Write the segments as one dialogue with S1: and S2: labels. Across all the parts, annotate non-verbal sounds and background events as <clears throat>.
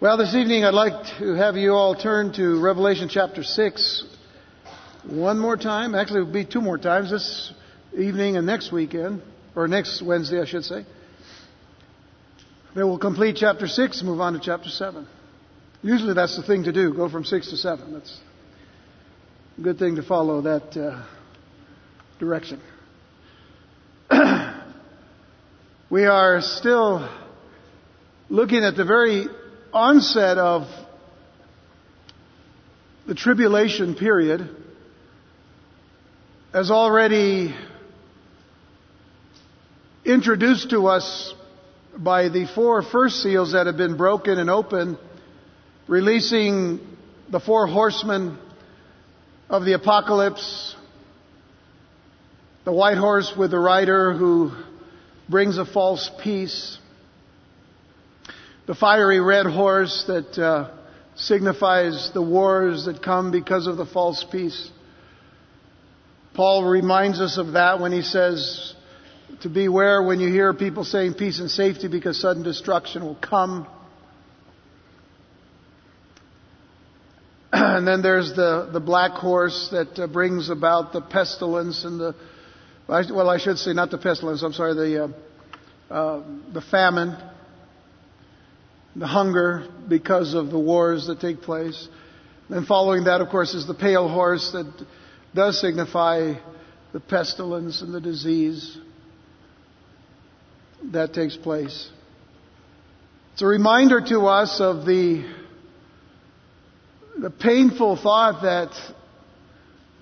S1: Well, this evening I'd like to have you all turn to Revelation chapter 6 one more time. Actually, it will be two more times this evening and next weekend, or next Wednesday, I should say. Then we'll complete chapter 6 and move on to chapter 7. Usually that's the thing to do, go from 6 to 7. That's a good thing to follow that uh, direction. <clears throat> we are still looking at the very onset of the tribulation period has already introduced to us by the four first seals that have been broken and open, releasing the four horsemen of the apocalypse, the white horse with the rider who brings a false peace, the fiery red horse that uh, signifies the wars that come because of the false peace. Paul reminds us of that when he says to beware when you hear people saying peace and safety because sudden destruction will come. <clears throat> and then there's the, the black horse that uh, brings about the pestilence and the, well, I should say not the pestilence, I'm sorry, the, uh, uh, the famine, the hunger because of the wars that take place. And following that, of course, is the pale horse that does signify the pestilence and the disease that takes place. It's a reminder to us of the, the painful thought that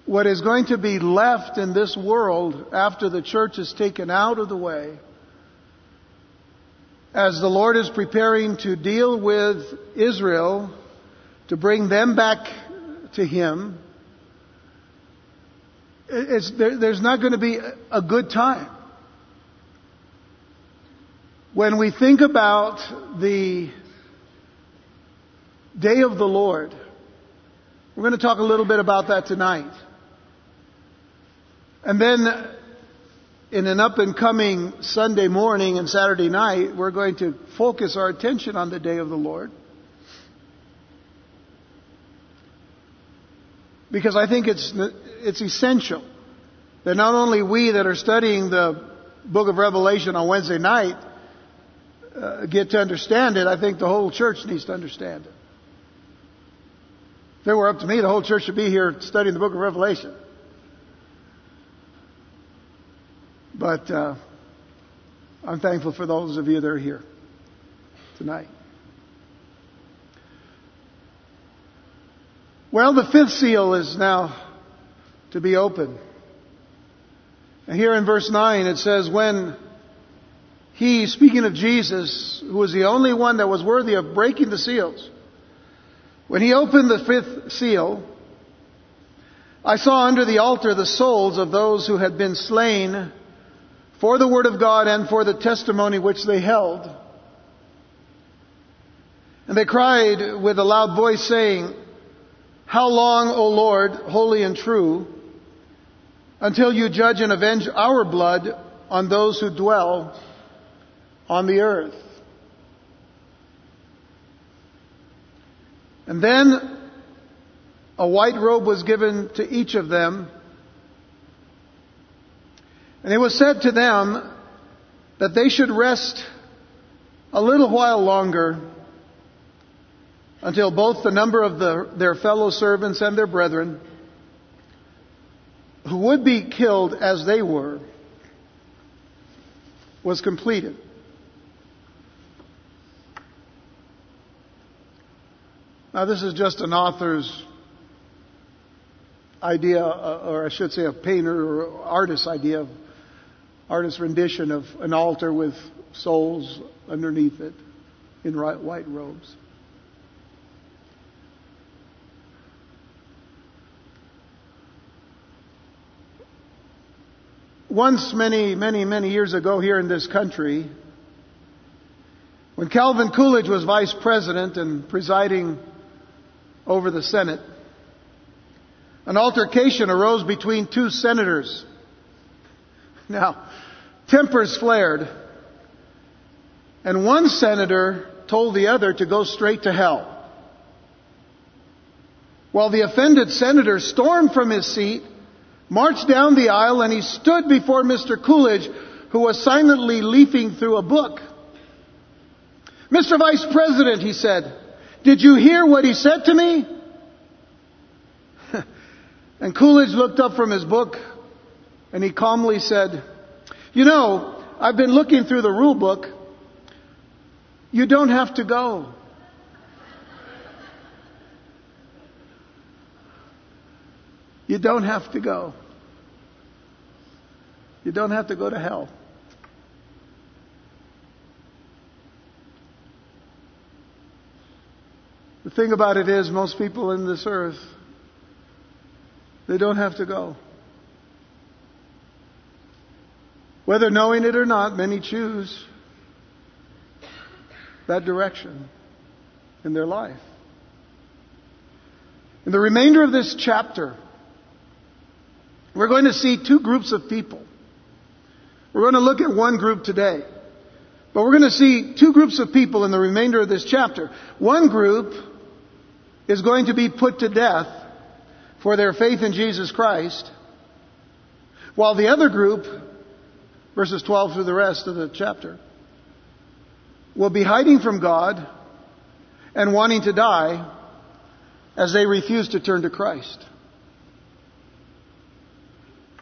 S1: what is going to be left in this world after the church is taken out of the way, as the Lord is preparing to deal with Israel, to bring them back to Him, there, there's not going to be a good time. When we think about the day of the Lord, we're going to talk a little bit about that tonight. And then in an up and coming Sunday morning and Saturday night, we're going to focus our attention on the day of the Lord. Because I think it's, it's essential that not only we that are studying the book of Revelation on Wednesday night uh, get to understand it, I think the whole church needs to understand it. If it were up to me, the whole church should be here studying the book of Revelation. But uh, I'm thankful for those of you that are here tonight. Well, the fifth seal is now to be opened. Here in verse 9 it says, when he, speaking of Jesus, who was the only one that was worthy of breaking the seals, when he opened the fifth seal, I saw under the altar the souls of those who had been slain for the word of God and for the testimony which they held. And they cried with a loud voice saying, How long, O Lord, holy and true, until you judge and avenge our blood on those who dwell on the earth? And then a white robe was given to each of them and it was said to them that they should rest a little while longer until both the number of the, their fellow servants and their brethren who would be killed as they were was completed. Now, this is just an author's idea, or I should say a painter or artist's idea of artist's rendition of an altar with souls underneath it in white robes. Once, many, many, many years ago here in this country, when Calvin Coolidge was vice president and presiding over the Senate, an altercation arose between two senators. Now, tempers flared. And one senator told the other to go straight to hell. While the offended senator stormed from his seat, marched down the aisle, and he stood before Mr. Coolidge, who was silently leafing through a book. Mr. Vice President, he said, did you hear what he said to me? <laughs> and Coolidge looked up from his book and he calmly said, You know, I've been looking through the rule book. You don't have to go. You don't have to go. You don't have to go to hell. The thing about it is, most people in this earth, they don't have to go. Whether knowing it or not, many choose that direction in their life. In the remainder of this chapter, we're going to see two groups of people. We're going to look at one group today. But we're going to see two groups of people in the remainder of this chapter. One group is going to be put to death for their faith in Jesus Christ, while the other group, verses 12 through the rest of the chapter, will be hiding from God and wanting to die as they refuse to turn to Christ.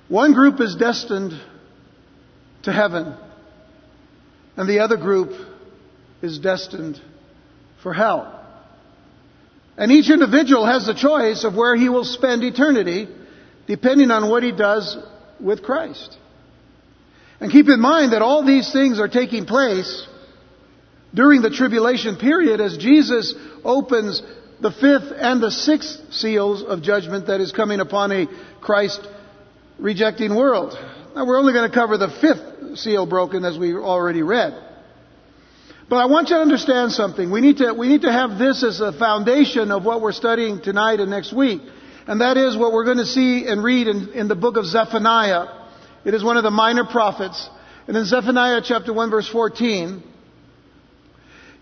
S1: One group is destined to heaven, and the other group is destined for hell. And each individual has the choice of where he will spend eternity depending on what he does with Christ. And keep in mind that all these things are taking place during the tribulation period as Jesus opens the fifth and the sixth seals of judgment that is coming upon a Christ rejecting world. Now we're only going to cover the fifth seal broken as we already read. But I want you to understand something. We need to, we need to have this as a foundation of what we're studying tonight and next week. And that is what we're going to see and read in, in the book of Zephaniah. It is one of the minor prophets. And in Zephaniah chapter 1 verse 14,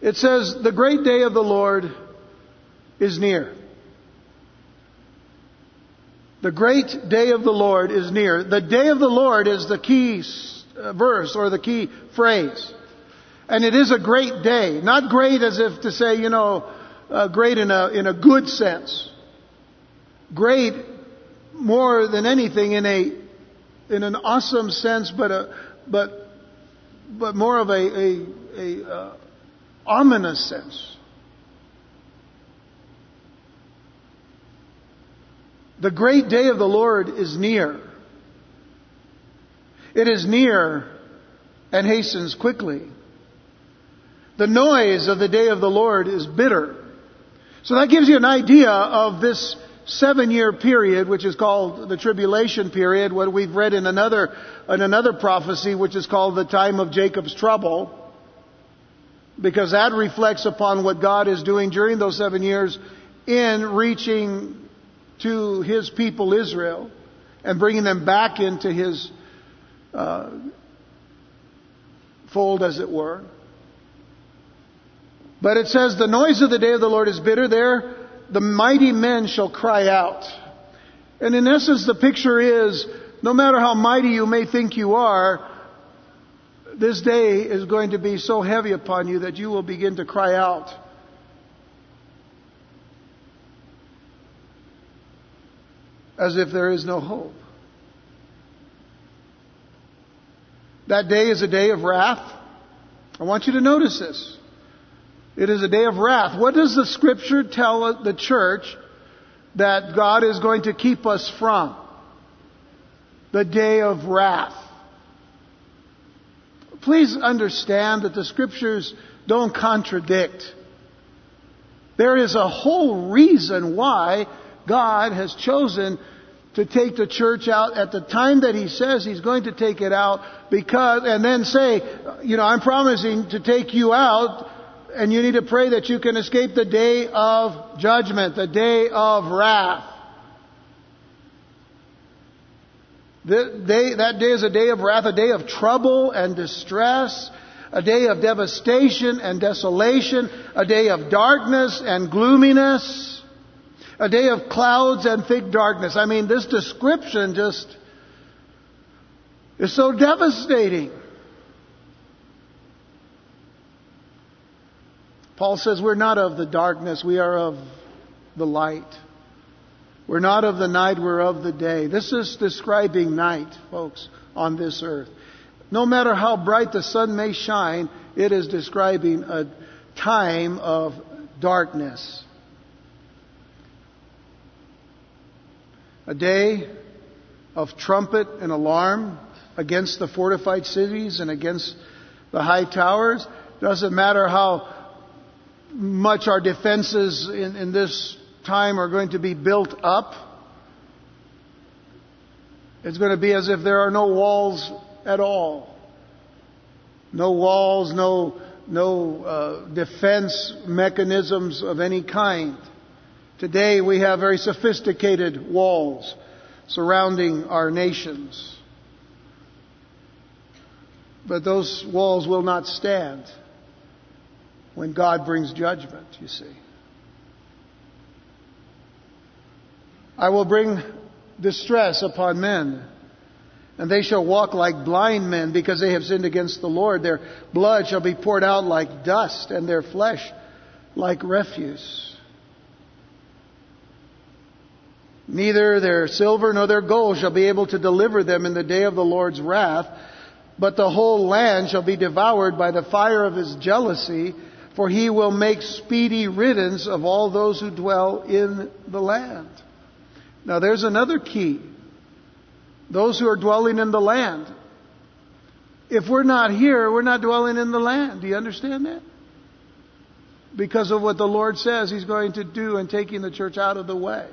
S1: it says, the great day of the Lord is near. The great day of the Lord is near. The day of the Lord is the key uh, verse or the key phrase. And it is a great day. Not great as if to say, you know, uh, great in a, in a good sense. Great more than anything in a, in an awesome sense, but a, but, but more of a, a, a uh, ominous sense. The great day of the Lord is near. It is near and hastens quickly. The noise of the day of the Lord is bitter. So that gives you an idea of this seven year period, which is called the tribulation period, what we've read in another, in another prophecy, which is called the time of Jacob's trouble. Because that reflects upon what God is doing during those seven years in reaching to His people Israel and bringing them back into His uh, fold, as it were. But it says, the noise of the day of the Lord is bitter. There, the mighty men shall cry out. And in essence, the picture is, no matter how mighty you may think you are, this day is going to be so heavy upon you that you will begin to cry out. As if there is no hope. That day is a day of wrath. I want you to notice this. It is a day of wrath. What does the scripture tell the church that God is going to keep us from? The day of wrath. Please understand that the scriptures don't contradict. There is a whole reason why God has chosen to take the church out at the time that He says He's going to take it out because, and then say, you know, I'm promising to take you out and you need to pray that you can escape the day of judgment, the day of wrath. Day, that day is a day of wrath, a day of trouble and distress, a day of devastation and desolation, a day of darkness and gloominess, a day of clouds and thick darkness. I mean, this description just is so devastating. Paul says we're not of the darkness, we are of the light. We're not of the night, we're of the day. This is describing night, folks, on this earth. No matter how bright the sun may shine, it is describing a time of darkness. A day of trumpet and alarm against the fortified cities and against the high towers. Doesn't matter how much our defenses in, in this time are going to be built up. It's going to be as if there are no walls at all. No walls, no, no uh, defense mechanisms of any kind. Today we have very sophisticated walls surrounding our nations. But those walls will not stand when God brings judgment, you see. I will bring distress upon men, and they shall walk like blind men because they have sinned against the Lord. Their blood shall be poured out like dust, and their flesh like refuse. Neither their silver nor their gold shall be able to deliver them in the day of the Lord's wrath, but the whole land shall be devoured by the fire of his jealousy, for he will make speedy riddance of all those who dwell in the land. Now there's another key. Those who are dwelling in the land. If we're not here, we're not dwelling in the land. Do you understand that? Because of what the Lord says He's going to do in taking the church out of the way.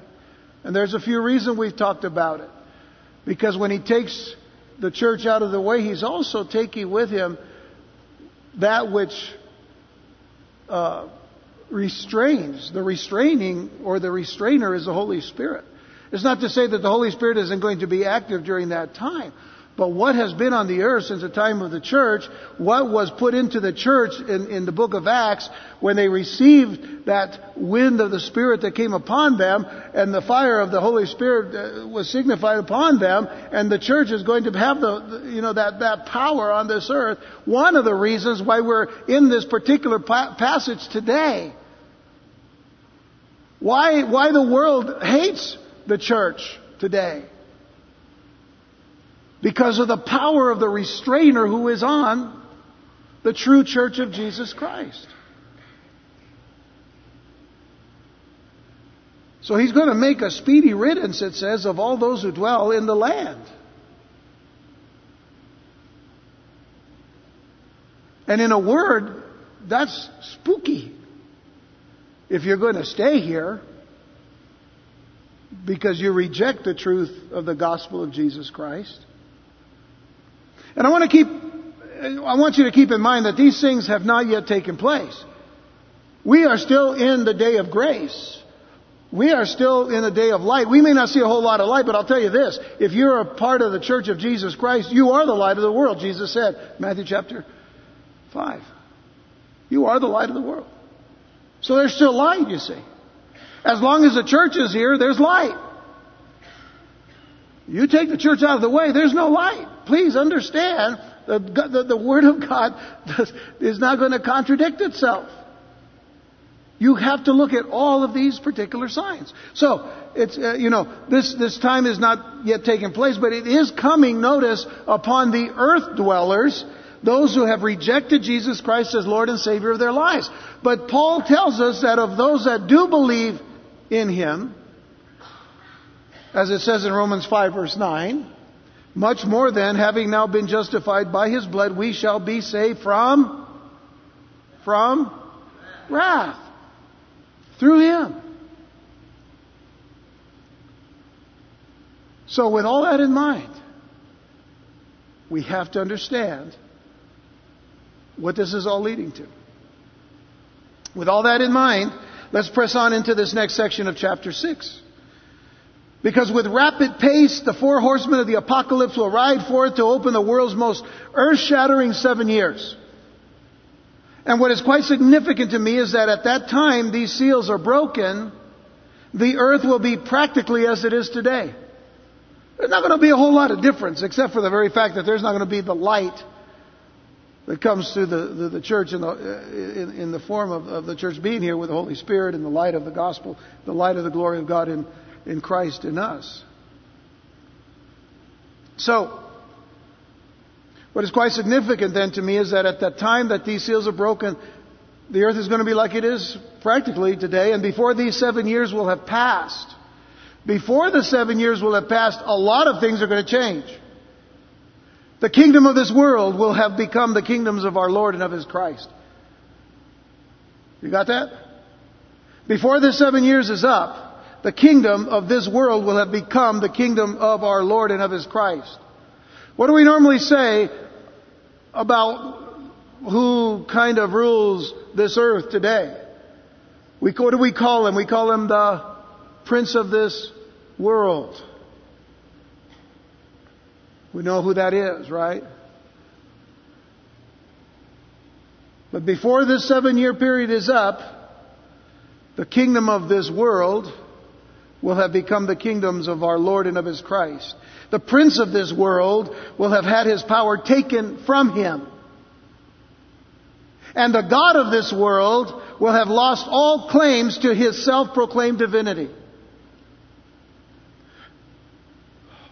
S1: And there's a few reasons we've talked about it. Because when He takes the church out of the way, He's also taking with Him that which uh, restrains. The restraining or the restrainer is the Holy Spirit. It's not to say that the Holy Spirit isn't going to be active during that time. But what has been on the earth since the time of the church, what was put into the church in, in, the book of Acts when they received that wind of the Spirit that came upon them and the fire of the Holy Spirit uh, was signified upon them and the church is going to have the, you know, that, that power on this earth. One of the reasons why we're in this particular pa- passage today. Why, why the world hates the church today. Because of the power of the restrainer who is on the true church of Jesus Christ. So he's going to make a speedy riddance, it says, of all those who dwell in the land. And in a word, that's spooky. If you're going to stay here, because you reject the truth of the gospel of Jesus Christ. And I want to keep, I want you to keep in mind that these things have not yet taken place. We are still in the day of grace. We are still in the day of light. We may not see a whole lot of light, but I'll tell you this. If you're a part of the church of Jesus Christ, you are the light of the world, Jesus said, Matthew chapter 5. You are the light of the world. So there's still light, you see. As long as the church is here, there's light. You take the church out of the way, there's no light. Please understand the, the, the Word of God <laughs> is not going to contradict itself. You have to look at all of these particular signs. So, it's, uh, you know, this, this time is not yet taking place, but it is coming, notice, upon the earth dwellers those who have rejected Jesus Christ as Lord and Savior of their lives. But Paul tells us that of those that do believe in him, as it says in Romans 5 verse 9, much more than having now been justified by his blood, we shall be saved from, from wrath. Through him. So with all that in mind, we have to understand what this is all leading to. With all that in mind, Let's press on into this next section of chapter 6. Because with rapid pace, the four horsemen of the apocalypse will ride forth to open the world's most earth shattering seven years. And what is quite significant to me is that at that time these seals are broken, the earth will be practically as it is today. There's not going to be a whole lot of difference, except for the very fact that there's not going to be the light that comes through the, the, the church in the, in, in the form of, of, the church being here with the Holy Spirit and the light of the gospel, the light of the glory of God in, in Christ in us. So, what is quite significant then to me is that at that time that these seals are broken, the earth is going to be like it is practically today, and before these seven years will have passed, before the seven years will have passed, a lot of things are going to change. The kingdom of this world will have become the kingdoms of our Lord and of His Christ. You got that? Before the seven years is up, the kingdom of this world will have become the kingdom of our Lord and of His Christ. What do we normally say about who kind of rules this earth today? We, what do we call him? We call him the prince of this world. We know who that is, right? But before this seven year period is up, the kingdom of this world will have become the kingdoms of our Lord and of His Christ. The prince of this world will have had his power taken from him. And the God of this world will have lost all claims to his self-proclaimed divinity.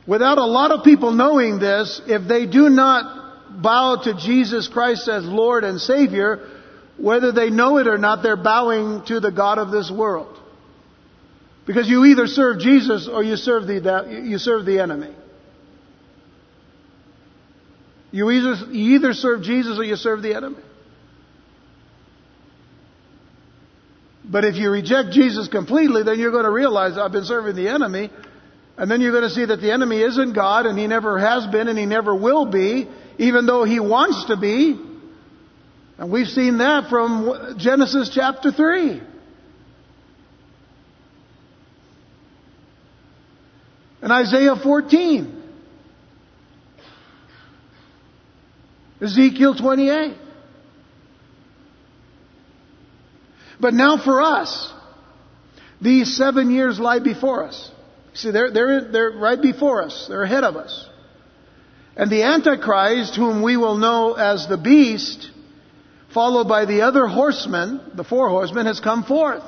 S1: Without a lot of people knowing this, if they do not bow to Jesus Christ as Lord and Savior, whether they know it or not, they're bowing to the God of this world. Because you either serve Jesus or you serve the, you serve the enemy. You either, you either serve Jesus or you serve the enemy. But if you reject Jesus completely, then you're going to realize I've been serving the enemy and then you're going to see that the enemy isn't God and he never has been and he never will be, even though he wants to be. And we've seen that from Genesis chapter 3. And Isaiah 14. Ezekiel 28. But now for us, these seven years lie before us. See, they're, they're, they're right before us. They're ahead of us. And the Antichrist, whom we will know as the beast, followed by the other horsemen, the four horsemen, has come forth.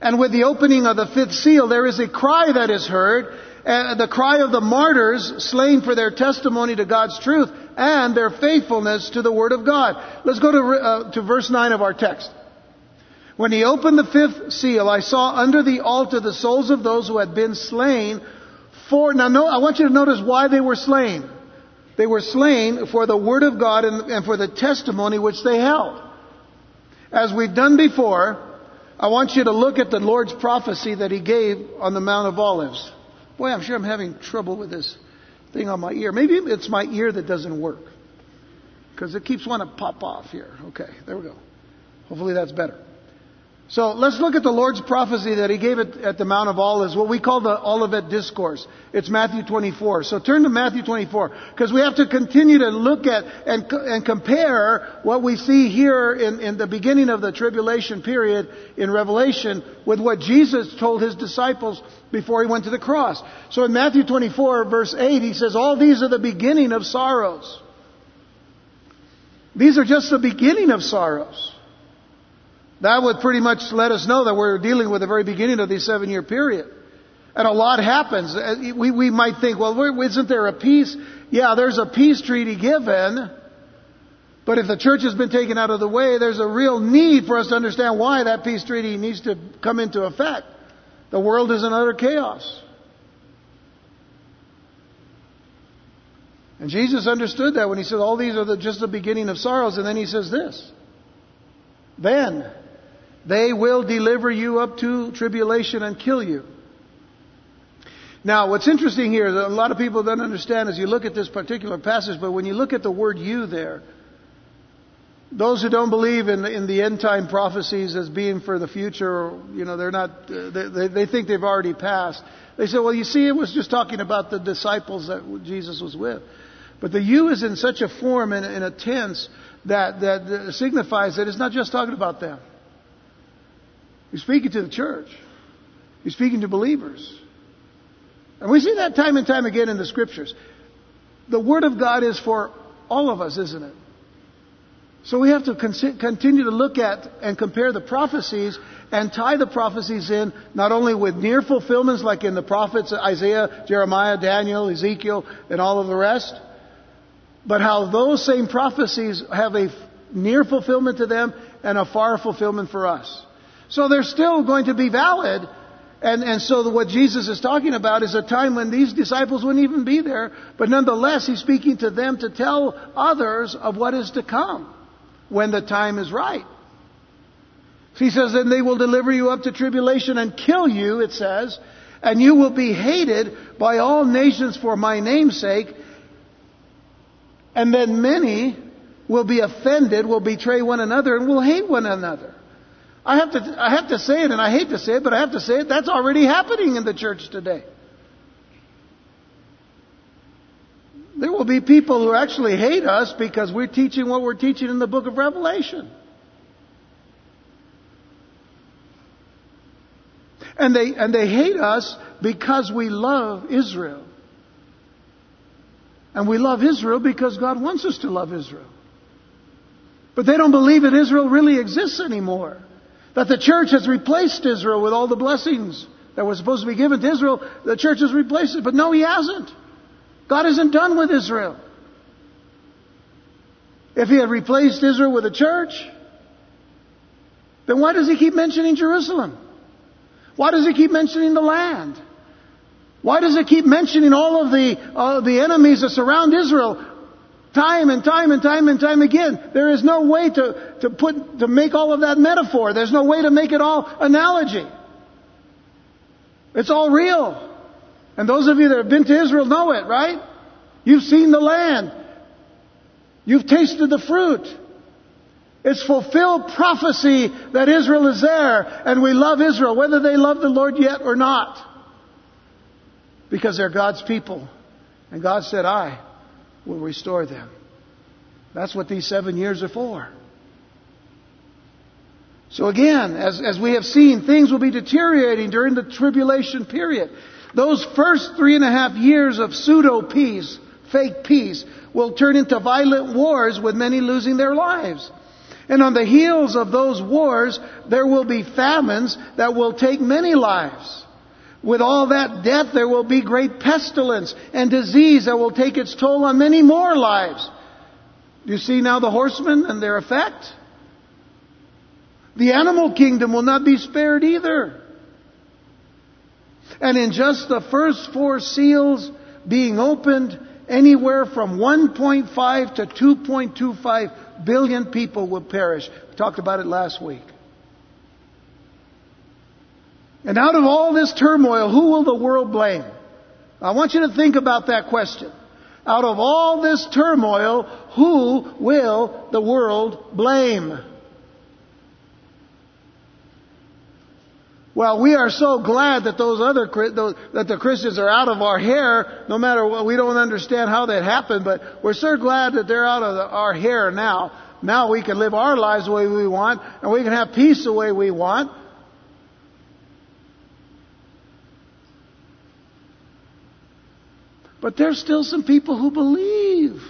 S1: And with the opening of the fifth seal, there is a cry that is heard, uh, the cry of the martyrs slain for their testimony to God's truth and their faithfulness to the Word of God. Let's go to, uh, to verse 9 of our text. When he opened the fifth seal, I saw under the altar the souls of those who had been slain for, now no, I want you to notice why they were slain. They were slain for the word of God and, and for the testimony which they held. As we've done before, I want you to look at the Lord's prophecy that he gave on the Mount of Olives. Boy, I'm sure I'm having trouble with this thing on my ear. Maybe it's my ear that doesn't work. Because it keeps wanting to pop off here. Okay, there we go. Hopefully that's better. So let's look at the Lord's prophecy that He gave at the Mount of Olives, what we call the Olivet Discourse. It's Matthew 24. So turn to Matthew 24, because we have to continue to look at and, and compare what we see here in, in the beginning of the tribulation period in Revelation with what Jesus told His disciples before He went to the cross. So in Matthew 24 verse 8, He says, all these are the beginning of sorrows. These are just the beginning of sorrows. That would pretty much let us know that we're dealing with the very beginning of the seven year period. And a lot happens. Uh, we, we might think, well, isn't there a peace? Yeah, there's a peace treaty given. But if the church has been taken out of the way, there's a real need for us to understand why that peace treaty needs to come into effect. The world is in utter chaos. And Jesus understood that when he said, all these are the, just the beginning of sorrows. And then he says this. Then they will deliver you up to tribulation and kill you. Now, what's interesting here, that a lot of people don't understand as you look at this particular passage, but when you look at the word you there, those who don't believe in, in the end time prophecies as being for the future, you know, they're not, they, they think they've already passed. They say, well, you see, it was just talking about the disciples that Jesus was with. But the you is in such a form and in a tense that, that signifies that it's not just talking about them. He's speaking to the church. He's speaking to believers. And we see that time and time again in the scriptures. The Word of God is for all of us, isn't it? So we have to con- continue to look at and compare the prophecies and tie the prophecies in not only with near fulfillments like in the prophets Isaiah, Jeremiah, Daniel, Ezekiel, and all of the rest, but how those same prophecies have a near fulfillment to them and a far fulfillment for us. So they're still going to be valid. And, and so what Jesus is talking about is a time when these disciples wouldn't even be there, but nonetheless, he's speaking to them to tell others of what is to come when the time is right. He says, then they will deliver you up to tribulation and kill you, it says, and you will be hated by all nations for my name's sake, and then many will be offended, will betray one another, and will hate one another. I have to, I have to say it, and I hate to say it, but I have to say it, that's already happening in the church today. There will be people who actually hate us because we're teaching what we're teaching in the book of Revelation. And they, and they hate us because we love Israel. And we love Israel because God wants us to love Israel. But they don't believe that Israel really exists anymore. That the church has replaced Israel with all the blessings that were supposed to be given to Israel. The church has replaced it. But no, He hasn't. God isn't done with Israel. If He had replaced Israel with a church, then why does He keep mentioning Jerusalem? Why does He keep mentioning the land? Why does it keep mentioning all of the, uh, the enemies that surround Israel? Time and time and time and time again. There is no way to, to put, to make all of that metaphor. There's no way to make it all analogy. It's all real. And those of you that have been to Israel know it, right? You've seen the land. You've tasted the fruit. It's fulfilled prophecy that Israel is there and we love Israel, whether they love the Lord yet or not because they're God's people. And God said, I will restore them. That's what these seven years are for. So again, as, as we have seen, things will be deteriorating during the tribulation period. Those first three and a half years of pseudo peace, fake peace, will turn into violent wars with many losing their lives. And on the heels of those wars, there will be famines that will take many lives. With all that death, there will be great pestilence and disease that will take its toll on many more lives. You see now the horsemen and their effect? The animal kingdom will not be spared either. And in just the first four seals being opened, anywhere from 1.5 to 2.25 billion people will perish. We talked about it last week. And out of all this turmoil, who will the world blame? I want you to think about that question. Out of all this turmoil, who will the world blame? Well, we are so glad that those other that the Christians are out of our hair. No matter what, we don't understand how that happened, but we're so glad that they're out of our hair now. Now we can live our lives the way we want, and we can have peace the way we want. But there's still some people who believe.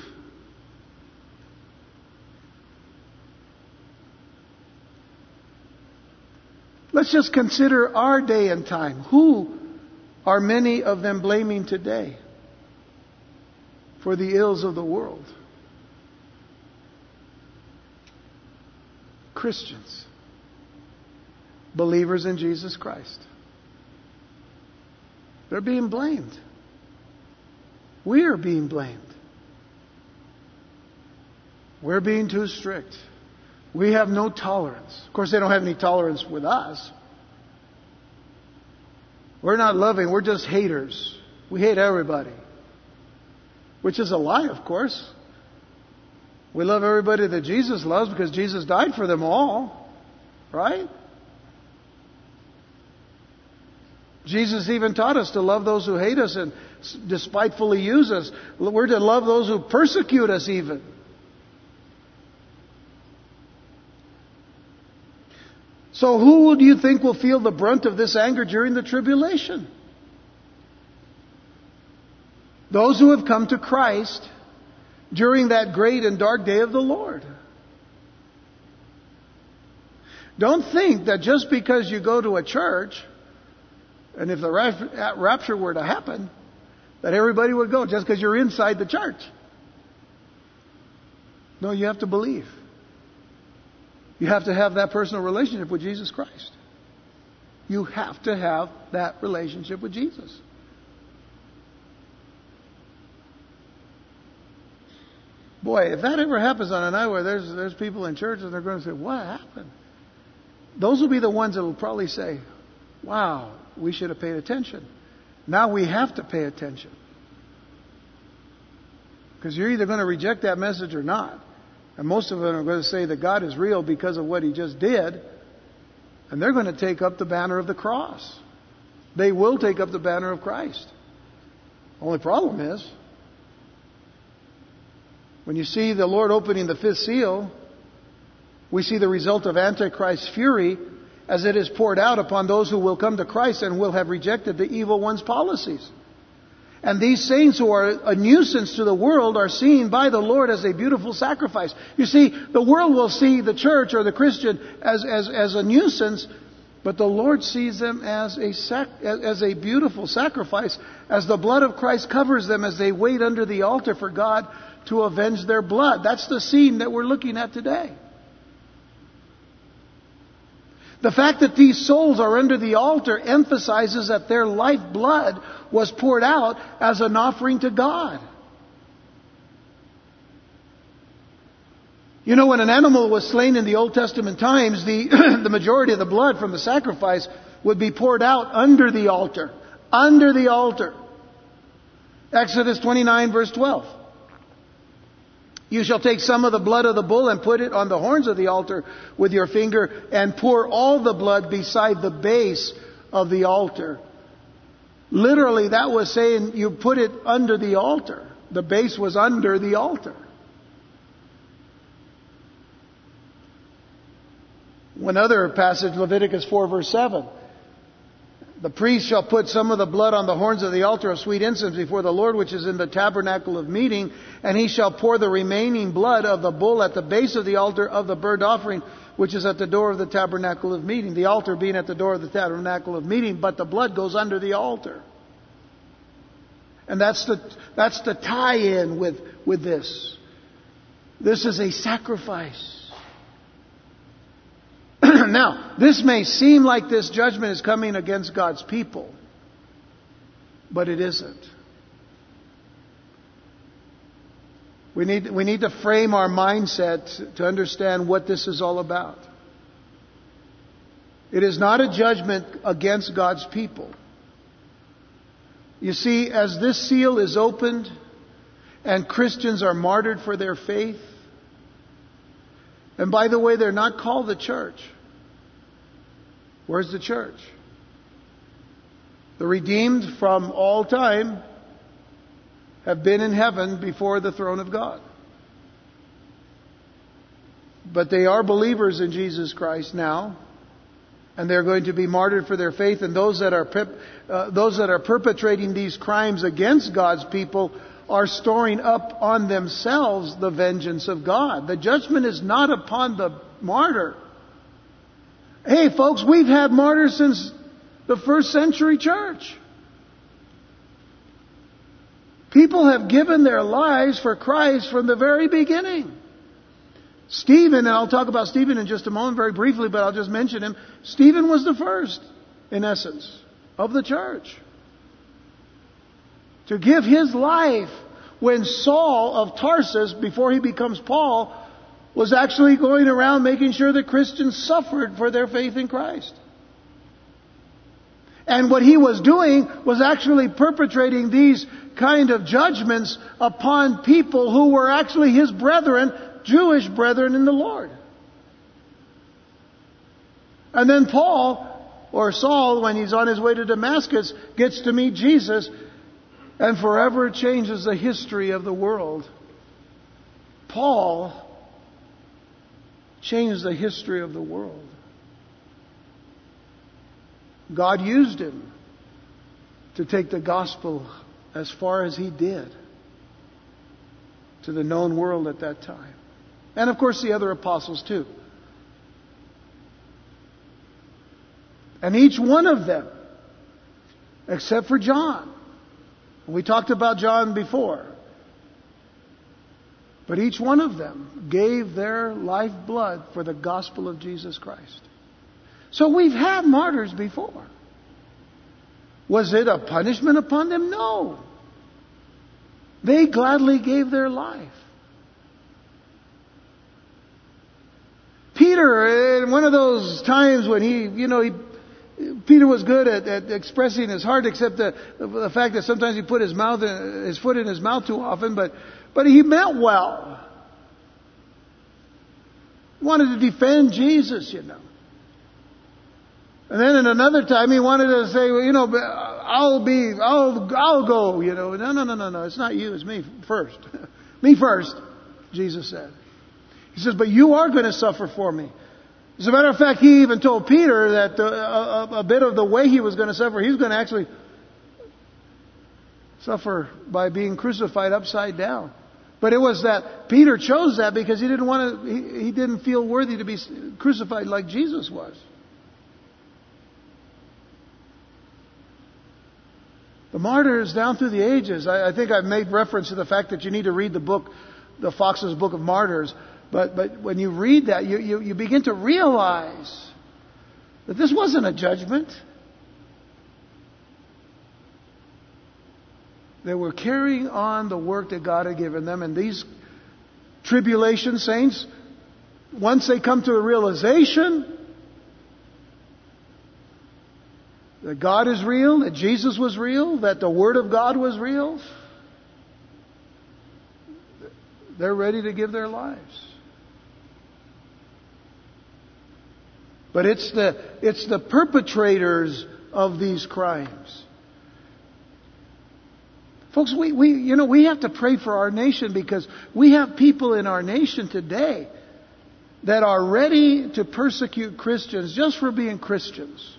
S1: Let's just consider our day and time. Who are many of them blaming today for the ills of the world? Christians, believers in Jesus Christ. They're being blamed. We're being blamed. We're being too strict. We have no tolerance. Of course, they don't have any tolerance with us. We're not loving, we're just haters. We hate everybody. Which is a lie, of course. We love everybody that Jesus loves because Jesus died for them all. Right? Jesus even taught us to love those who hate us and despitefully use us. We're to love those who persecute us, even. So, who do you think will feel the brunt of this anger during the tribulation? Those who have come to Christ during that great and dark day of the Lord. Don't think that just because you go to a church, and if the uh, rapture were to happen, that everybody would go just because you're inside the church. No, you have to believe. You have to have that personal relationship with Jesus Christ. You have to have that relationship with Jesus. Boy, if that ever happens on a night where there's, there's people in church and they're going to say, What happened? Those will be the ones that will probably say, Wow, we should have paid attention. Now we have to pay attention. Because you're either going to reject that message or not. And most of them are going to say that God is real because of what he just did. And they're going to take up the banner of the cross. They will take up the banner of Christ. Only problem is, when you see the Lord opening the fifth seal, we see the result of Antichrist's fury as it is poured out upon those who will come to Christ and will have rejected the evil one's policies. And these saints who are a nuisance to the world are seen by the Lord as a beautiful sacrifice. You see, the world will see the church or the Christian as, as, as a nuisance, but the Lord sees them as a, sac, as a beautiful sacrifice, as the blood of Christ covers them as they wait under the altar for God to avenge their blood. That's the scene that we're looking at today. The fact that these souls are under the altar emphasizes that their life blood was poured out as an offering to God. You know, when an animal was slain in the Old Testament times, the, <clears throat> the majority of the blood from the sacrifice would be poured out under the altar. Under the altar. Exodus 29 verse 12. You shall take some of the blood of the bull and put it on the horns of the altar with your finger and pour all the blood beside the base of the altar. Literally, that was saying you put it under the altar. The base was under the altar. One other passage, Leviticus 4 verse 7. The priest shall put some of the blood on the horns of the altar of sweet incense before the Lord, which is in the tabernacle of meeting, and he shall pour the remaining blood of the bull at the base of the altar of the burnt offering, which is at the door of the tabernacle of meeting. The altar being at the door of the tabernacle of meeting, but the blood goes under the altar. And that's the, that's the tie in with, with this. This is a sacrifice. Now, this may seem like this judgment is coming against God's people, but it isn't. We need, we need to frame our mindset to understand what this is all about. It is not a judgment against God's people. You see, as this seal is opened and Christians are martyred for their faith, and by the way, they're not called the church. Where's the church? The redeemed from all time have been in heaven before the throne of God. But they are believers in Jesus Christ now, and they're going to be martyred for their faith. And those that are uh, those that are perpetrating these crimes against God's people are storing up on themselves the vengeance of God. The judgment is not upon the martyr. Hey, folks, we've had martyrs since the first century church. People have given their lives for Christ from the very beginning. Stephen, and I'll talk about Stephen in just a moment very briefly, but I'll just mention him. Stephen was the first, in essence, of the church to give his life when Saul of Tarsus, before he becomes Paul, was actually going around making sure that Christians suffered for their faith in Christ. And what he was doing was actually perpetrating these kind of judgments upon people who were actually his brethren, Jewish brethren in the Lord. And then Paul, or Saul, when he's on his way to Damascus, gets to meet Jesus and forever changes the history of the world. Paul changed the history of the world. God used him to take the gospel as far as he did to the known world at that time. And of course, the other apostles too. And each one of them, except for John, we talked about John before, but each one of them gave their lifeblood for the gospel of Jesus Christ. So we've had martyrs before. Was it a punishment upon them? No. They gladly gave their life. Peter, in one of those times when he, you know, he, Peter was good at, at expressing his heart, except the, the fact that sometimes he put his mouth, his foot in his mouth too often, but, but he meant well. Wanted to defend Jesus, you know. And then in another time he wanted to say, well, you know, I'll be, I'll, I'll go, you know. No, no, no, no, no. It's not you, it's me first. <laughs> me first, Jesus said. He says, but you are going to suffer for me. As a matter of fact, he even told Peter that the, a, a bit of the way he was going to suffer, he was going to actually suffer by being crucified upside down. But it was that Peter chose that because he didn't want to, he, he didn't feel worthy to be crucified like Jesus was. The martyrs down through the ages, I, I think I've made reference to the fact that you need to read the book, the Foxe's Book of Martyrs. But, but when you read that, you, you, you begin to realize that this wasn't a judgment. They were carrying on the work that God had given them, and these tribulation saints, once they come to the realization that God is real, that Jesus was real, that the Word of God was real, they're ready to give their lives. But it's the, it's the perpetrators of these crimes. Folks, we, we, you know, we have to pray for our nation because we have people in our nation today that are ready to persecute Christians just for being Christians.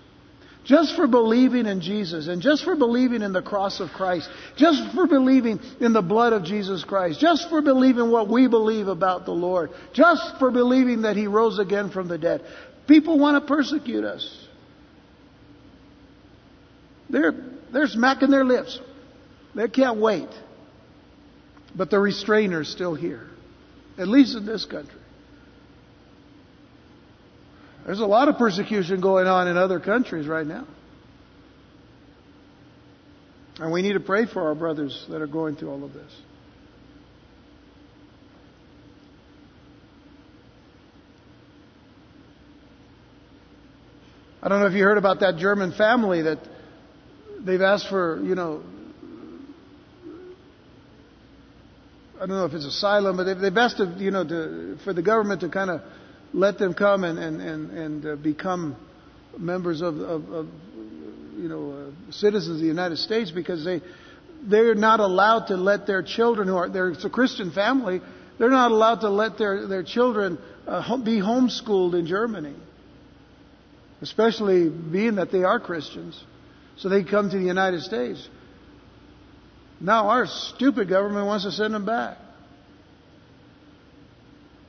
S1: Just for believing in Jesus and just for believing in the cross of Christ. Just for believing in the blood of Jesus Christ. Just for believing what we believe about the Lord. Just for believing that He rose again from the dead. People want to persecute us. They're, they're smacking their lips. They can't wait. But the restrainer's still here. At least in this country. There's a lot of persecution going on in other countries right now. And we need to pray for our brothers that are going through all of this. I don't know if you heard about that German family that they've asked for, you know, I don't know if it's asylum, but they've, they've asked, to, you know, to, for the government to kind of let them come and and and, and uh, become members of, of, of you know uh, citizens of the United States because they they're not allowed to let their children who are they're it's a Christian family they're not allowed to let their their children uh, be homeschooled in Germany, especially being that they are Christians, so they come to the United States. Now our stupid government wants to send them back.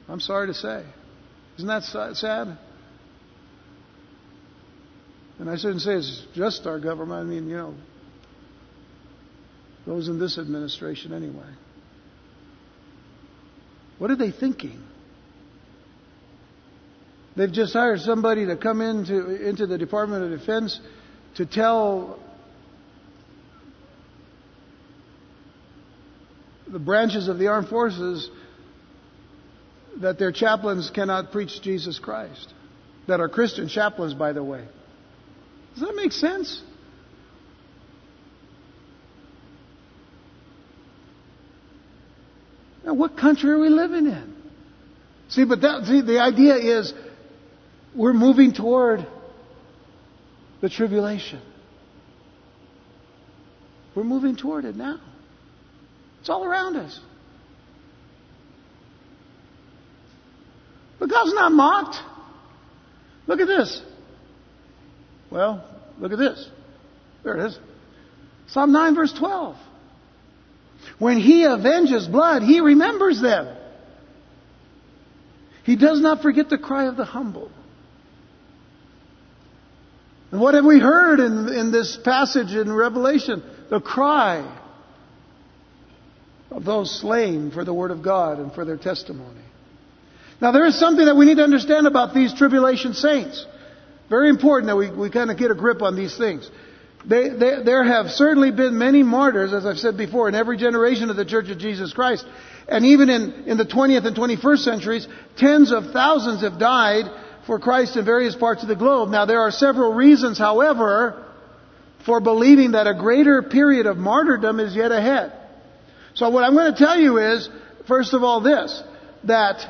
S1: I'm sorry to say. Isn't that sad? And I shouldn't say it's just our government. I mean, you know, those in this administration anyway. What are they thinking? They've just hired somebody to come into, into the Department of Defense to tell the branches of the armed forces that their chaplains cannot preach Jesus Christ. That are Christian chaplains, by the way. Does that make sense? Now, what country are we living in? See, but that, see, the idea is we're moving toward the tribulation. We're moving toward it now. It's all around us. But God's not mocked. Look at this. Well, Look at this. There it is. Psalm 9 verse 12. When he avenges blood, he remembers them. He does not forget the cry of the humble. And what have we heard in, in this passage in Revelation? The cry of those slain for the Word of God and for their testimony. Now there is something that we need to understand about these tribulation saints. Very important that we, we kind of get a grip on these things. They, they, there have certainly been many martyrs, as I've said before, in every generation of the Church of Jesus Christ. And even in, in the 20th and 21st centuries, tens of thousands have died for Christ in various parts of the globe. Now there are several reasons, however, for believing that a greater period of martyrdom is yet ahead. So what I'm going to tell you is, first of all this, that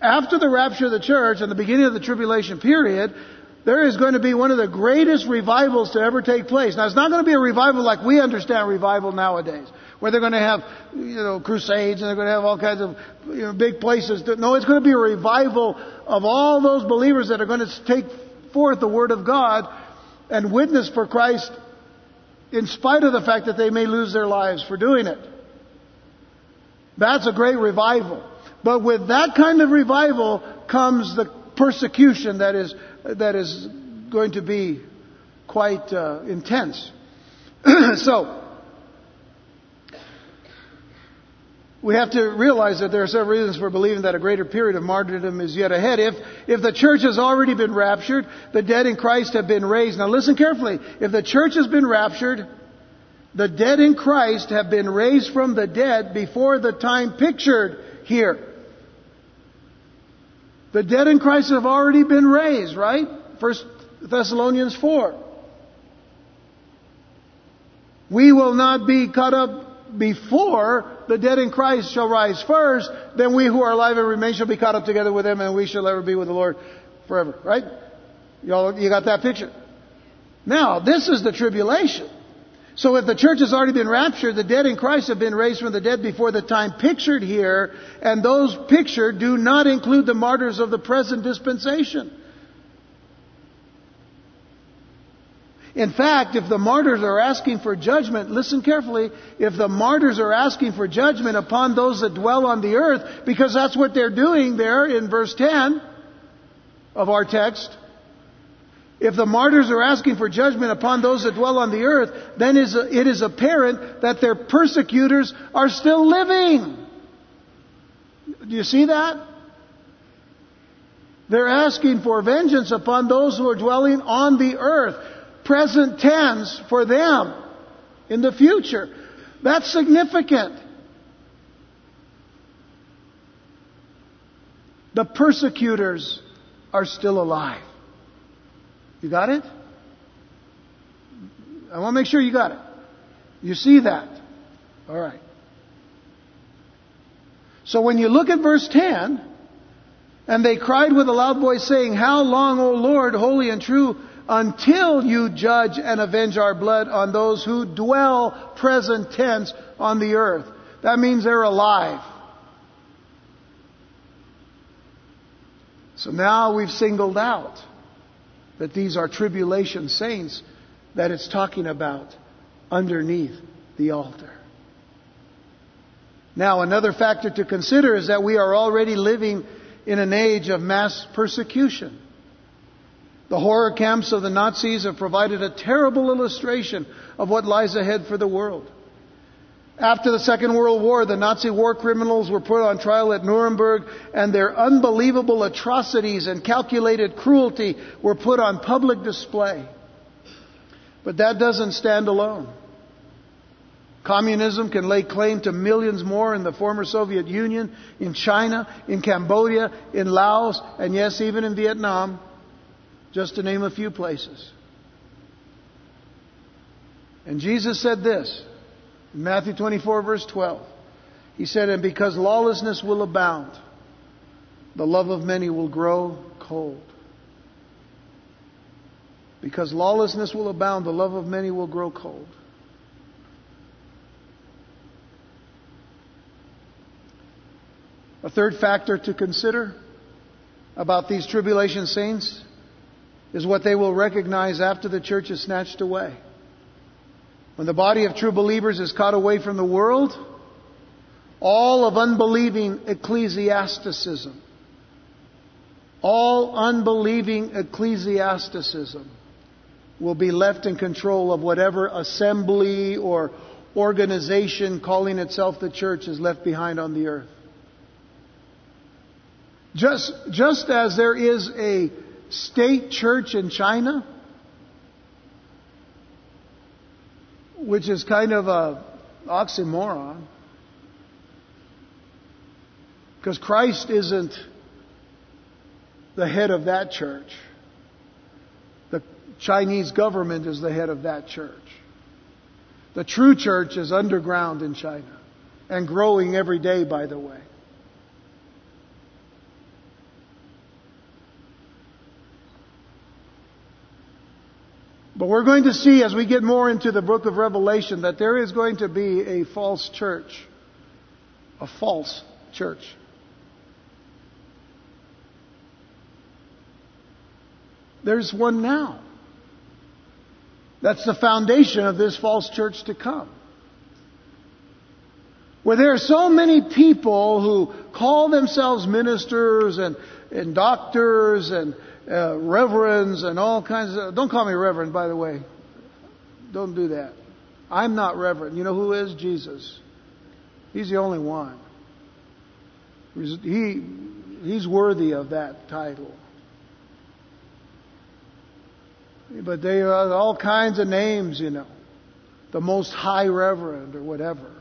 S1: after the rapture of the church and the beginning of the tribulation period, there is going to be one of the greatest revivals to ever take place. Now, it's not going to be a revival like we understand revival nowadays, where they're going to have, you know, crusades and they're going to have all kinds of you know, big places. No, it's going to be a revival of all those believers that are going to take forth the Word of God and witness for Christ in spite of the fact that they may lose their lives for doing it. That's a great revival. But with that kind of revival comes the persecution that is, that is going to be quite uh, intense. <clears throat> so, we have to realize that there are several reasons for believing that a greater period of martyrdom is yet ahead. If, if the church has already been raptured, the dead in Christ have been raised. Now listen carefully. If the church has been raptured, the dead in Christ have been raised from the dead before the time pictured here. The dead in Christ have already been raised, right? First Thessalonians 4. We will not be caught up before the dead in Christ shall rise first, then we who are alive and remain shall be caught up together with them and we shall ever be with the Lord forever, right? Y'all, you got that picture? Now, this is the tribulation. So if the church has already been raptured, the dead in Christ have been raised from the dead before the time pictured here, and those pictured do not include the martyrs of the present dispensation. In fact, if the martyrs are asking for judgment, listen carefully, if the martyrs are asking for judgment upon those that dwell on the earth, because that's what they're doing there in verse 10 of our text, if the martyrs are asking for judgment upon those that dwell on the earth, then it is apparent that their persecutors are still living. Do you see that? They're asking for vengeance upon those who are dwelling on the earth. Present tense for them in the future. That's significant. The persecutors are still alive. You got it? I want to make sure you got it. You see that? All right. So when you look at verse 10, and they cried with a loud voice, saying, How long, O Lord, holy and true, until you judge and avenge our blood on those who dwell present tense on the earth? That means they're alive. So now we've singled out that these are tribulation saints that it's talking about underneath the altar. Now, another factor to consider is that we are already living in an age of mass persecution. The horror camps of the Nazis have provided a terrible illustration of what lies ahead for the world. After the Second World War, the Nazi war criminals were put on trial at Nuremberg and their unbelievable atrocities and calculated cruelty were put on public display. But that doesn't stand alone. Communism can lay claim to millions more in the former Soviet Union, in China, in Cambodia, in Laos, and yes, even in Vietnam, just to name a few places. And Jesus said this Matthew 24, verse 12, he said, And because lawlessness will abound, the love of many will grow cold. Because lawlessness will abound, the love of many will grow cold. A third factor to consider about these tribulation saints is what they will recognize after the church is snatched away. When the body of true believers is caught away from the world, all of unbelieving ecclesiasticism, all unbelieving ecclesiasticism will be left in control of whatever assembly or organization calling itself the church is left behind on the earth. Just, just as there is a state church in China, which is kind of a oxymoron, because Christ isn't the head of that church. The Chinese government is the head of that church. The true church is underground in China and growing every day, by the way. But we're going to see as we get more into the book of Revelation that there is going to be a false church. A false church. There's one now. That's the foundation of this false church to come. Where there are so many people who call themselves ministers and, and doctors and uh, reverends and all kinds of. Don't call me reverend, by the way. Don't do that. I'm not reverend. You know who is? Jesus. He's the only one. He, he's worthy of that title. But they have all kinds of names, you know. The most high reverend or whatever.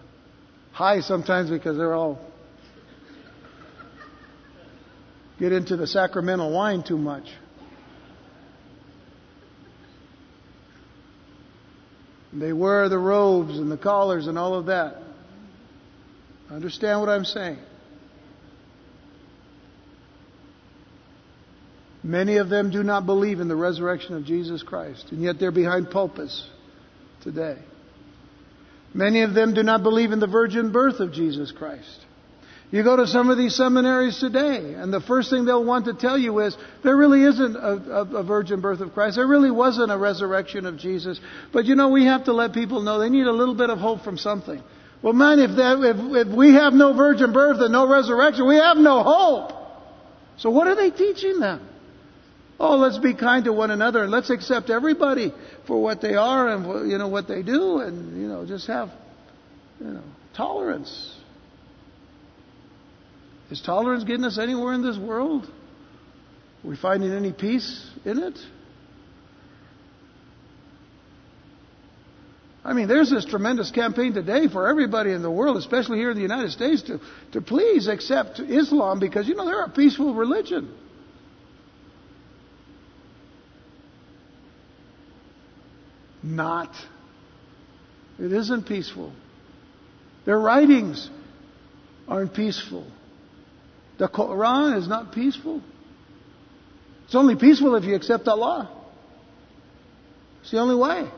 S1: High sometimes because they're all get into the sacramental wine too much. They wear the robes and the collars and all of that. Understand what I'm saying? Many of them do not believe in the resurrection of Jesus Christ, and yet they're behind pulpits today. Many of them do not believe in the virgin birth of Jesus Christ. You go to some of these seminaries today, and the first thing they'll want to tell you is there really isn't a, a, a, virgin birth of Christ. There really wasn't a resurrection of Jesus. But you know, we have to let people know they need a little bit of hope from something. Well, man, if, that, if, if we have no virgin birth and no resurrection, we have no hope. So what are they teaching them? Oh, let's be kind to one another and let's accept everybody for what they are and you know what they do, and you know just have you know tolerance. Is tolerance getting us anywhere in this world? Are we finding any peace in it? I mean, there's this tremendous campaign today for everybody in the world, especially here in the United States, to, to please accept Islam because, you know, they're a peaceful religion. Not. It isn't peaceful. Their writings aren't peaceful. The Quran is not peaceful. It's only peaceful if you accept Allah. It's the only way.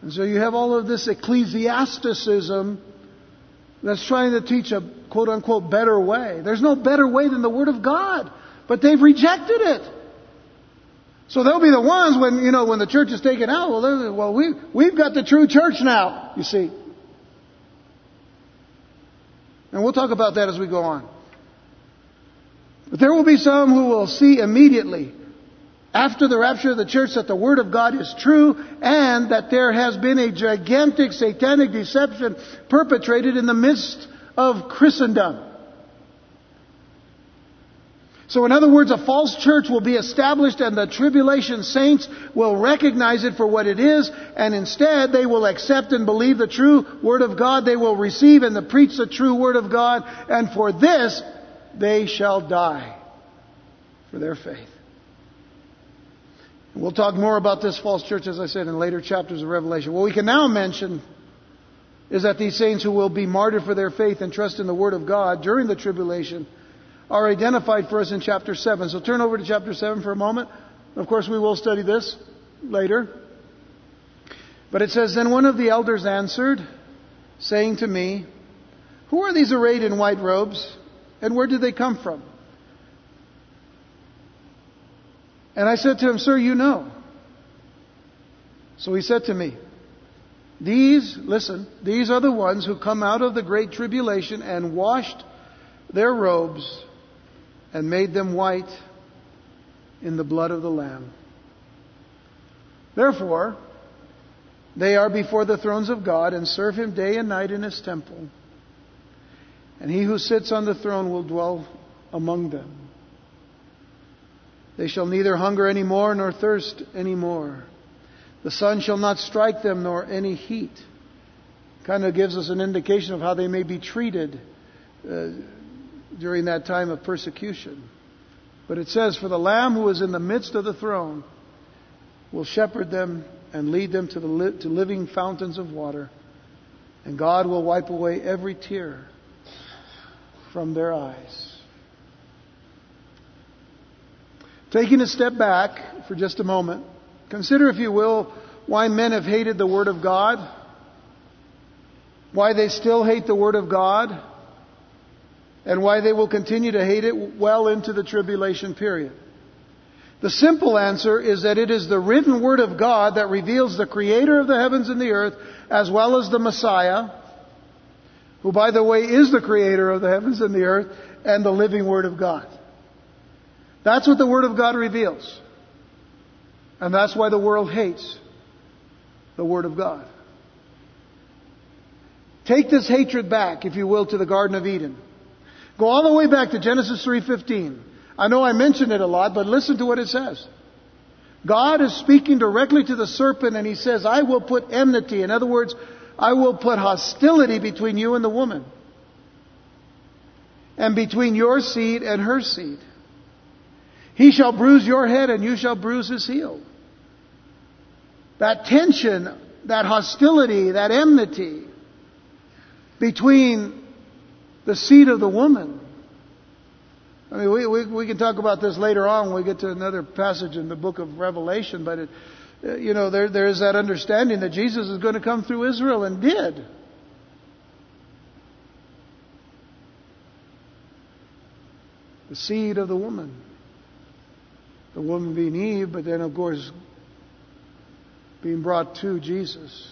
S1: And so you have all of this ecclesiasticism that's trying to teach a quote unquote better way. There's no better way than the Word of God, but they've rejected it. So they'll be the ones when, you know, when the church is taken out, well, well we, we've got the true church now, you see. And we'll talk about that as we go on. But there will be some who will see immediately after the rapture of the church that the Word of God is true and that there has been a gigantic satanic deception perpetrated in the midst of Christendom. So in other words, a false church will be established and the tribulation saints will recognize it for what it is and instead they will accept and believe the true Word of God. They will receive and preach the true Word of God and for this they shall die for their faith. We'll talk more about this false church, as I said, in later chapters of Revelation. What we can now mention is that these saints who will be martyred for their faith and trust in the Word of God during the tribulation are identified for us in chapter 7. So turn over to chapter 7 for a moment. Of course, we will study this later. But it says, Then one of the elders answered, saying to me, Who are these arrayed in white robes? And where did they come from? And I said to him, Sir, you know. So he said to me, These, listen, these are the ones who come out of the great tribulation and washed their robes and made them white in the blood of the Lamb. Therefore, they are before the thrones of God and serve him day and night in his temple. And he who sits on the throne will dwell among them. They shall neither hunger any more nor thirst any more. The sun shall not strike them nor any heat. Kind of gives us an indication of how they may be treated uh, during that time of persecution. But it says, For the Lamb who is in the midst of the throne will shepherd them and lead them to, the li- to living fountains of water, and God will wipe away every tear from their eyes. Taking a step back for just a moment, consider, if you will, why men have hated the Word of God, why they still hate the Word of God, and why they will continue to hate it well into the tribulation period. The simple answer is that it is the written Word of God that reveals the Creator of the heavens and the earth, as well as the Messiah, who, by the way, is the Creator of the heavens and the earth, and the living Word of God. That's what the Word of God reveals. And that's why the world hates the Word of God. Take this hatred back, if you will, to the Garden of Eden. Go all the way back to Genesis 3:15. I know I mentioned it a lot, but listen to what it says. God is speaking directly to the serpent and he says, I will put enmity. In other words, I will put hostility between you and the woman. And between your seed and her seed. He shall bruise your head and you shall bruise his heel. That tension, that hostility, that enmity between the seed of the woman. I mean, we, we, we can talk about this later on when we get to another passage in the book of Revelation, but it, uh, you know, there, there is that understanding that Jesus is going to come through Israel and did. The seed of the woman. The woman being Eve, but then, of course, being brought to Jesus.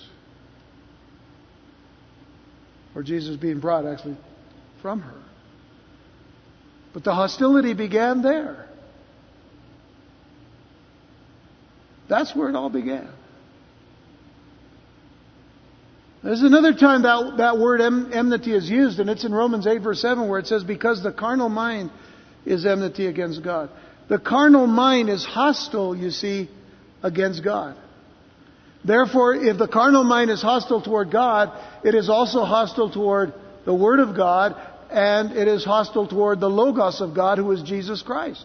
S1: Or Jesus being brought, actually, from her. But the hostility began there. That's where it all began. There's another time that, that word enmity is used, and it's in Romans 8, verse 7, where it says, Because the carnal mind is enmity against God. The carnal mind is hostile, you see, against God. Therefore, if the carnal mind is hostile toward God, it is also hostile toward the Word of God, and it is hostile toward the Logos of God, who is Jesus Christ.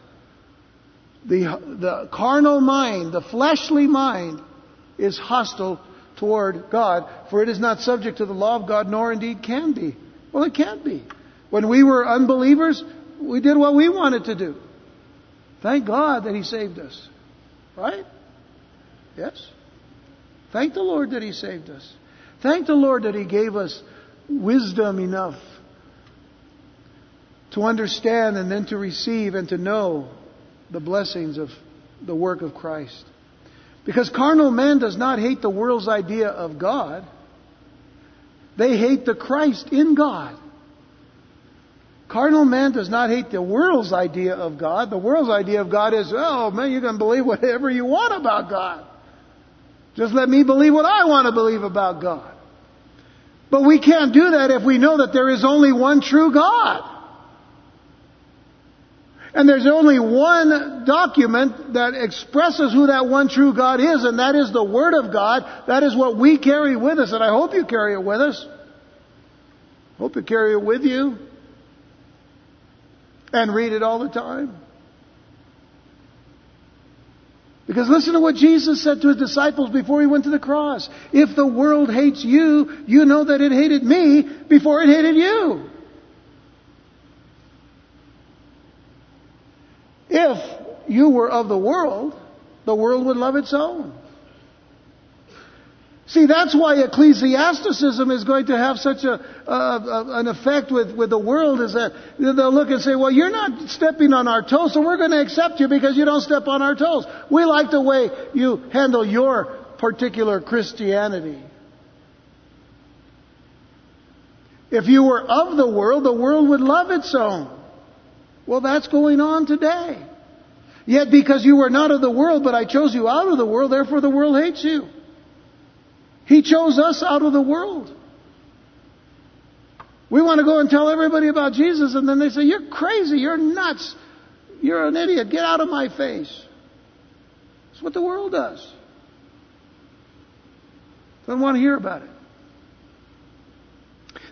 S1: The, the carnal mind, the fleshly mind, is hostile toward God, for it is not subject to the law of God, nor indeed can be. Well, it can't be. When we were unbelievers, we did what we wanted to do. Thank God that He saved us. Right? Yes? Thank the Lord that He saved us. Thank the Lord that He gave us wisdom enough to understand and then to receive and to know the blessings of the work of Christ. Because carnal man does not hate the world's idea of God. They hate the Christ in God. Carnal man does not hate the world's idea of God. The world's idea of God is, oh man, you can believe whatever you want about God. Just let me believe what I want to believe about God. But we can't do that if we know that there is only one true God. And there's only one document that expresses who that one true God is, and that is the Word of God. That is what we carry with us, and I hope you carry it with us. Hope you carry it with you. And read it all the time. Because listen to what Jesus said to his disciples before he went to the cross. If the world hates you, you know that it hated me before it hated you. If you were of the world, the world would love its own. See, that's why ecclesiasticism is going to have such a, uh, an effect with, with the world is that they'll look and say, well, you're not stepping on our toes, so we're going to accept you because you don't step on our toes. We like the way you handle your particular Christianity. If you were of the world, the world would love its own. Well, that's going on today. Yet because you were not of the world, but I chose you out of the world, therefore the world hates you. He chose us out of the world. We want to go and tell everybody about Jesus, and then they say, You're crazy, you're nuts, you're an idiot, get out of my face. That's what the world does. Doesn't want to hear about it.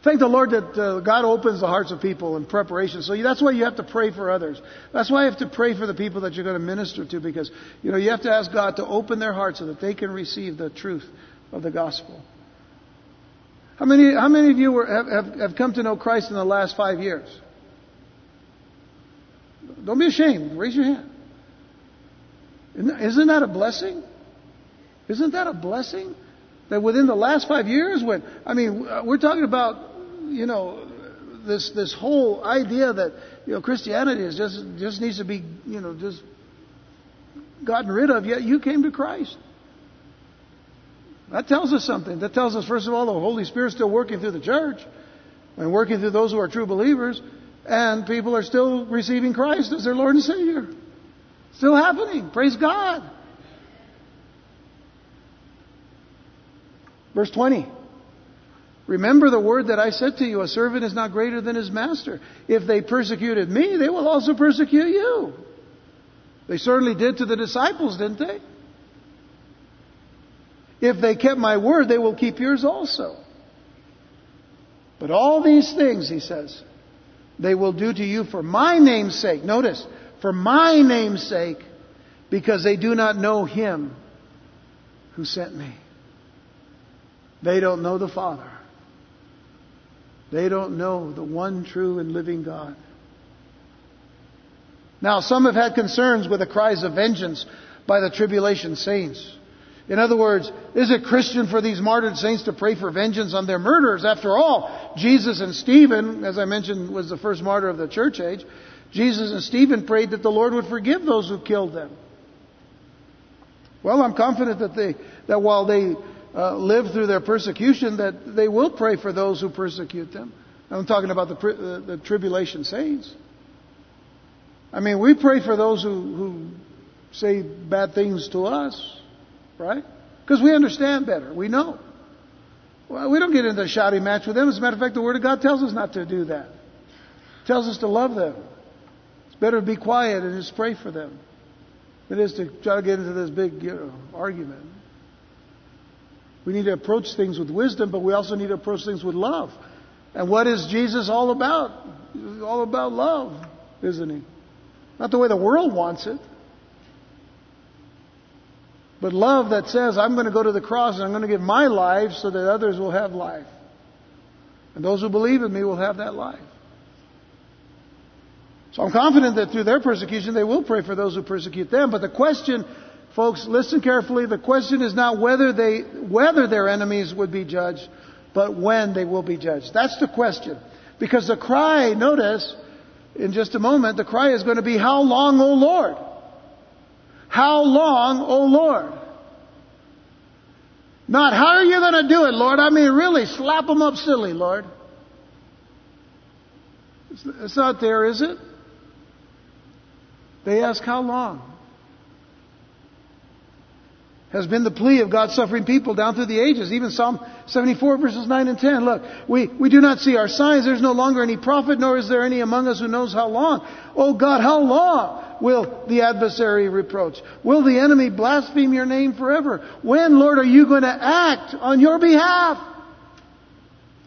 S1: Thank the Lord that uh, God opens the hearts of people in preparation. So that's why you have to pray for others. That's why you have to pray for the people that you're going to minister to because, you know, you have to ask God to open their hearts so that they can receive the truth of the gospel. How many, how many of you were, have, have, have come to know Christ in the last five years? Don't be ashamed. Raise your hand. Isn't that a blessing? Isn't that a blessing? That within the last five years, when, I mean, we're talking about, you know, this, this whole idea that, you know, Christianity is just, just needs to be, you know, just gotten rid of, yet you came to Christ. That tells us something. That tells us, first of all, the Holy Spirit's still working through the church and working through those who are true believers, and people are still receiving Christ as their Lord and Savior. Still happening. Praise God. Verse 20. Remember the word that I said to you, a servant is not greater than his master. If they persecuted me, they will also persecute you. They certainly did to the disciples, didn't they? If they kept my word, they will keep yours also. But all these things, he says, they will do to you for my name's sake. Notice, for my name's sake, because they do not know him who sent me. They don't know the Father. They don't know the one true and living God. Now, some have had concerns with the cries of vengeance by the tribulation saints. In other words, is it Christian for these martyred saints to pray for vengeance on their murderers? After all, Jesus and Stephen, as I mentioned, was the first martyr of the church age. Jesus and Stephen prayed that the Lord would forgive those who killed them. Well, I'm confident that they, that while they uh, live through their persecution, that they will pray for those who persecute them. I'm talking about the, the, the tribulation saints. I mean, we pray for those who, who say bad things to us. Right? Because we understand better. We know. Well, we don't get into a shouting match with them. As a matter of fact, the Word of God tells us not to do that. It tells us to love them. It's better to be quiet and just pray for them than it is to try to get into this big you know, argument. We need to approach things with wisdom, but we also need to approach things with love. And what is Jesus all about? He's all about love, isn't he? Not the way the world wants it. But love that says, I'm going to go to the cross and I'm going to give my life so that others will have life. And those who believe in me will have that life. So I'm confident that through their persecution they will pray for those who persecute them. But the question, folks, listen carefully. The question is not whether they, whether their enemies would be judged, but when they will be judged. That's the question. Because the cry, notice, in just a moment, the cry is going to be, How long, O Lord? How long, O Lord? Not, how are you going to do it, Lord? I mean, really, slap them up silly, Lord. It's not there, is it? They ask, how long? Has been the plea of God's suffering people down through the ages. Even Psalm 74 verses 9 and 10. Look, we, we do not see our signs. There's no longer any prophet, nor is there any among us who knows how long. Oh God, how long? Will the adversary reproach? Will the enemy blaspheme your name forever? When, Lord, are you going to act on your behalf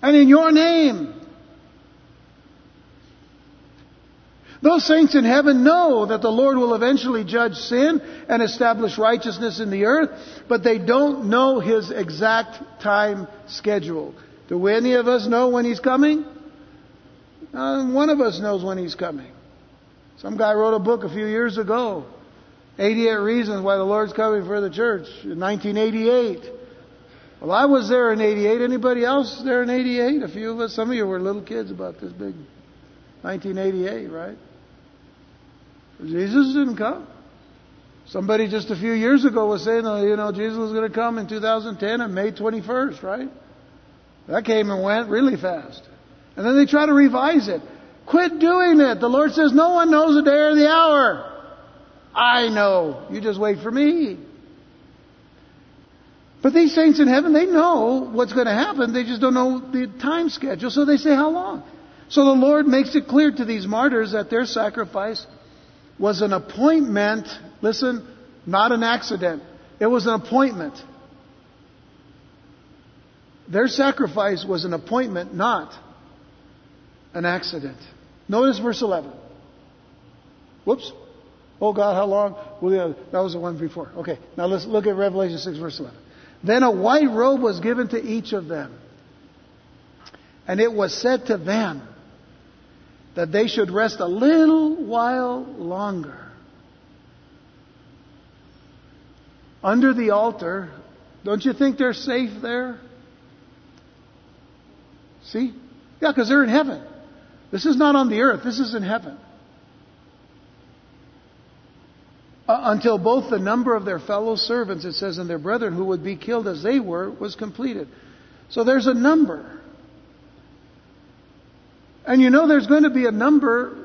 S1: and in your name? Those saints in heaven know that the Lord will eventually judge sin and establish righteousness in the earth, but they don't know His exact time schedule. Do any of us know when He's coming? Uh, one of us knows when He's coming. Some guy wrote a book a few years ago 88 Reasons Why the Lord's Coming for the Church in 1988. Well, I was there in 88. Anybody else there in 88? A few of us. Some of you were little kids about this big. 1988, right? Jesus didn't come. Somebody just a few years ago was saying, oh, you know, Jesus was going to come in 2010 and May 21st, right? That came and went really fast. And then they try to revise it. Quit doing it. The Lord says, no one knows the day or the hour. I know. You just wait for me. But these saints in heaven, they know what's going to happen. They just don't know the time schedule. So they say, how long? So the Lord makes it clear to these martyrs that their sacrifice was an appointment. Listen, not an accident. It was an appointment. Their sacrifice was an appointment, not an accident. Notice verse 11. Whoops. Oh God, how long? Well, that was the one before. Okay, now let's look at Revelation 6, verse 11. Then a white robe was given to each of them. And it was said to them that they should rest a little while longer. Under the altar, don't you think they're safe there? See? Yeah, because they're in heaven. This is not on the earth, this is in heaven. Uh, until both the number of their fellow servants, it says, and their brethren who would be killed as they were, was completed. So there's a number. And you know there's going to be a number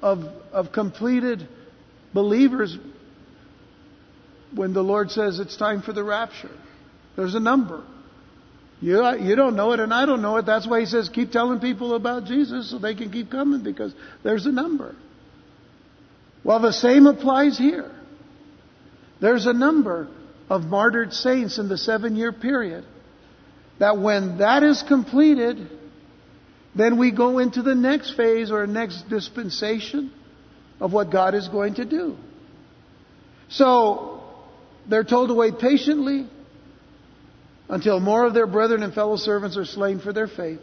S1: of, of completed believers when the Lord says it's time for the rapture. There's a number. You, you don't know it and I don't know it. That's why he says keep telling people about Jesus so they can keep coming because there's a number. Well, the same applies here. There's a number of martyred saints in the seven year period that when that is completed, then we go into the next phase or next dispensation of what God is going to do. So, they're told to wait patiently until more of their brethren and fellow servants are slain for their faith.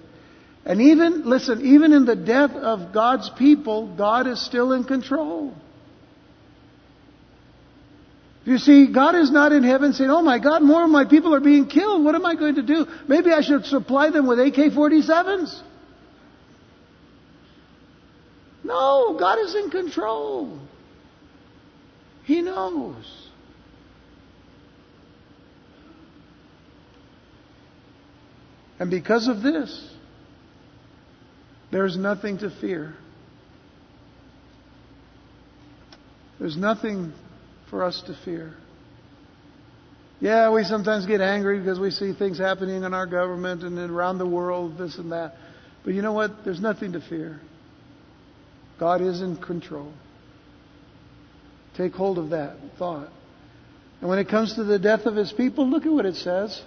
S1: And even, listen, even in the death of God's people, God is still in control. You see, God is not in heaven saying, Oh my God, more of my people are being killed. What am I going to do? Maybe I should supply them with AK 47s. No, God is in control. He knows. And because of this, there's nothing to fear. There's nothing for us to fear. Yeah, we sometimes get angry because we see things happening in our government and around the world, this and that. But you know what? There's nothing to fear. God is in control. Take hold of that thought. And when it comes to the death of his people, look at what it says.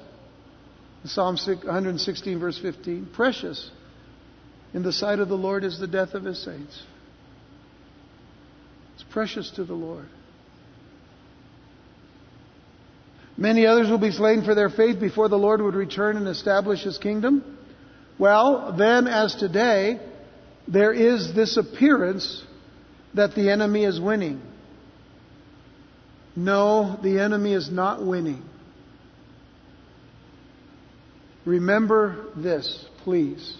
S1: Psalm 116, verse 15. Precious in the sight of the Lord is the death of his saints. It's precious to the Lord. Many others will be slain for their faith before the Lord would return and establish his kingdom. Well, then, as today, there is this appearance that the enemy is winning. No, the enemy is not winning. Remember this, please.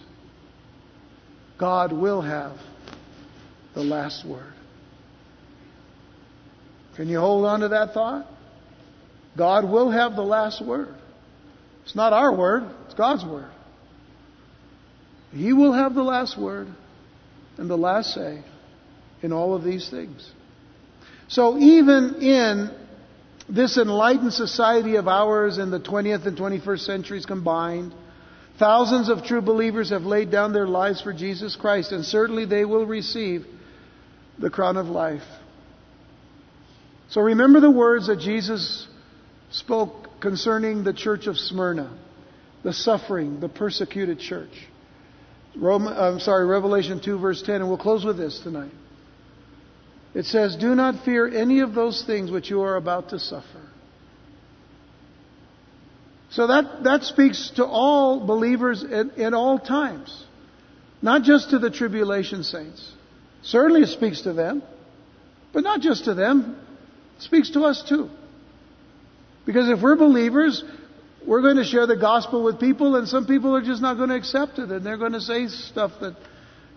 S1: God will have the last word. Can you hold on to that thought? God will have the last word. It's not our word, it's God's word. He will have the last word and the last say in all of these things. So even in this enlightened society of ours in the 20th and 21st centuries combined, thousands of true believers have laid down their lives for Jesus Christ, and certainly they will receive the crown of life. So remember the words that Jesus spoke concerning the church of Smyrna, the suffering, the persecuted church. Roman, I'm sorry, Revelation 2 verse 10, and we'll close with this tonight. It says, Do not fear any of those things which you are about to suffer. So that, that speaks to all believers at, at all times. Not just to the tribulation saints. Certainly it speaks to them. But not just to them. It speaks to us too. Because if we're believers, we're going to share the gospel with people, and some people are just not going to accept it, and they're going to say stuff that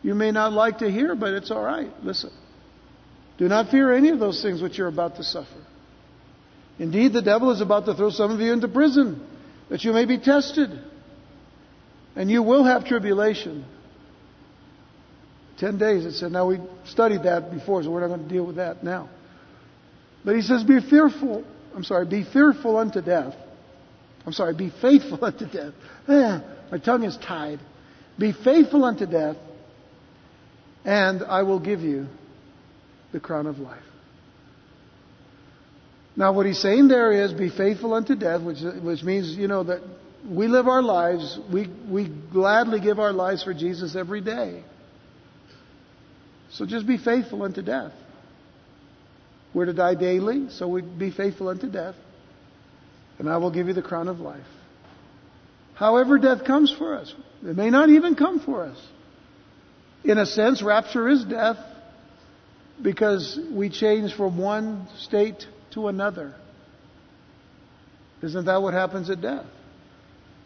S1: you may not like to hear, but it's all right. Listen. Do not fear any of those things which you're about to suffer. Indeed, the devil is about to throw some of you into prison, that you may be tested. And you will have tribulation. Ten days, it said. Now, we studied that before, so we're not going to deal with that now. But he says, Be fearful. I'm sorry, be fearful unto death. I'm sorry, be faithful <laughs> unto death. Ah, my tongue is tied. Be faithful unto death, and I will give you the crown of life. Now, what he's saying there is be faithful unto death, which, which means, you know, that we live our lives, we, we gladly give our lives for Jesus every day. So just be faithful unto death. We're to die daily, so we be faithful unto death, and I will give you the crown of life. However, death comes for us, it may not even come for us. In a sense, rapture is death because we change from one state to another. Isn't that what happens at death?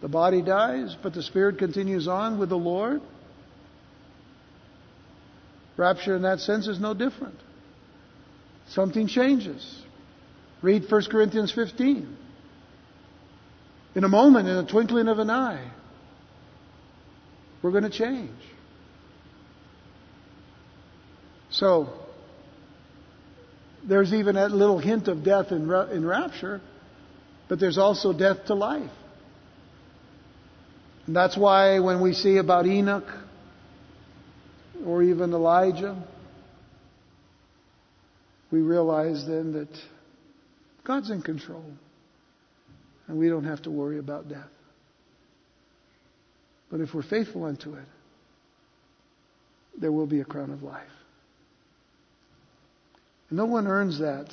S1: The body dies, but the spirit continues on with the Lord. Rapture, in that sense, is no different. Something changes. Read 1 Corinthians 15. In a moment, in a twinkling of an eye, we're going to change. So, there's even a little hint of death in, in rapture, but there's also death to life. And that's why when we see about Enoch or even Elijah, we realize then that God's in control and we don't have to worry about death. But if we're faithful unto it, there will be a crown of life. No one earns that.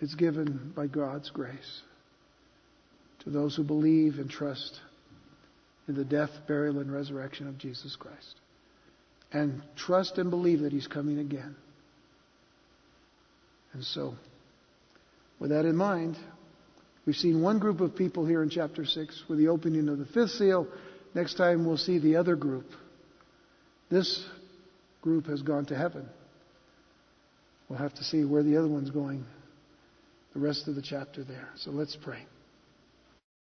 S1: It's given by God's grace to those who believe and trust in the death, burial, and resurrection of Jesus Christ. And trust and believe that He's coming again. And so, with that in mind, we've seen one group of people here in chapter 6 with the opening of the fifth seal. Next time we'll see the other group. This group has gone to heaven. We'll have to see where the other one's going the rest of the chapter there. So let's pray.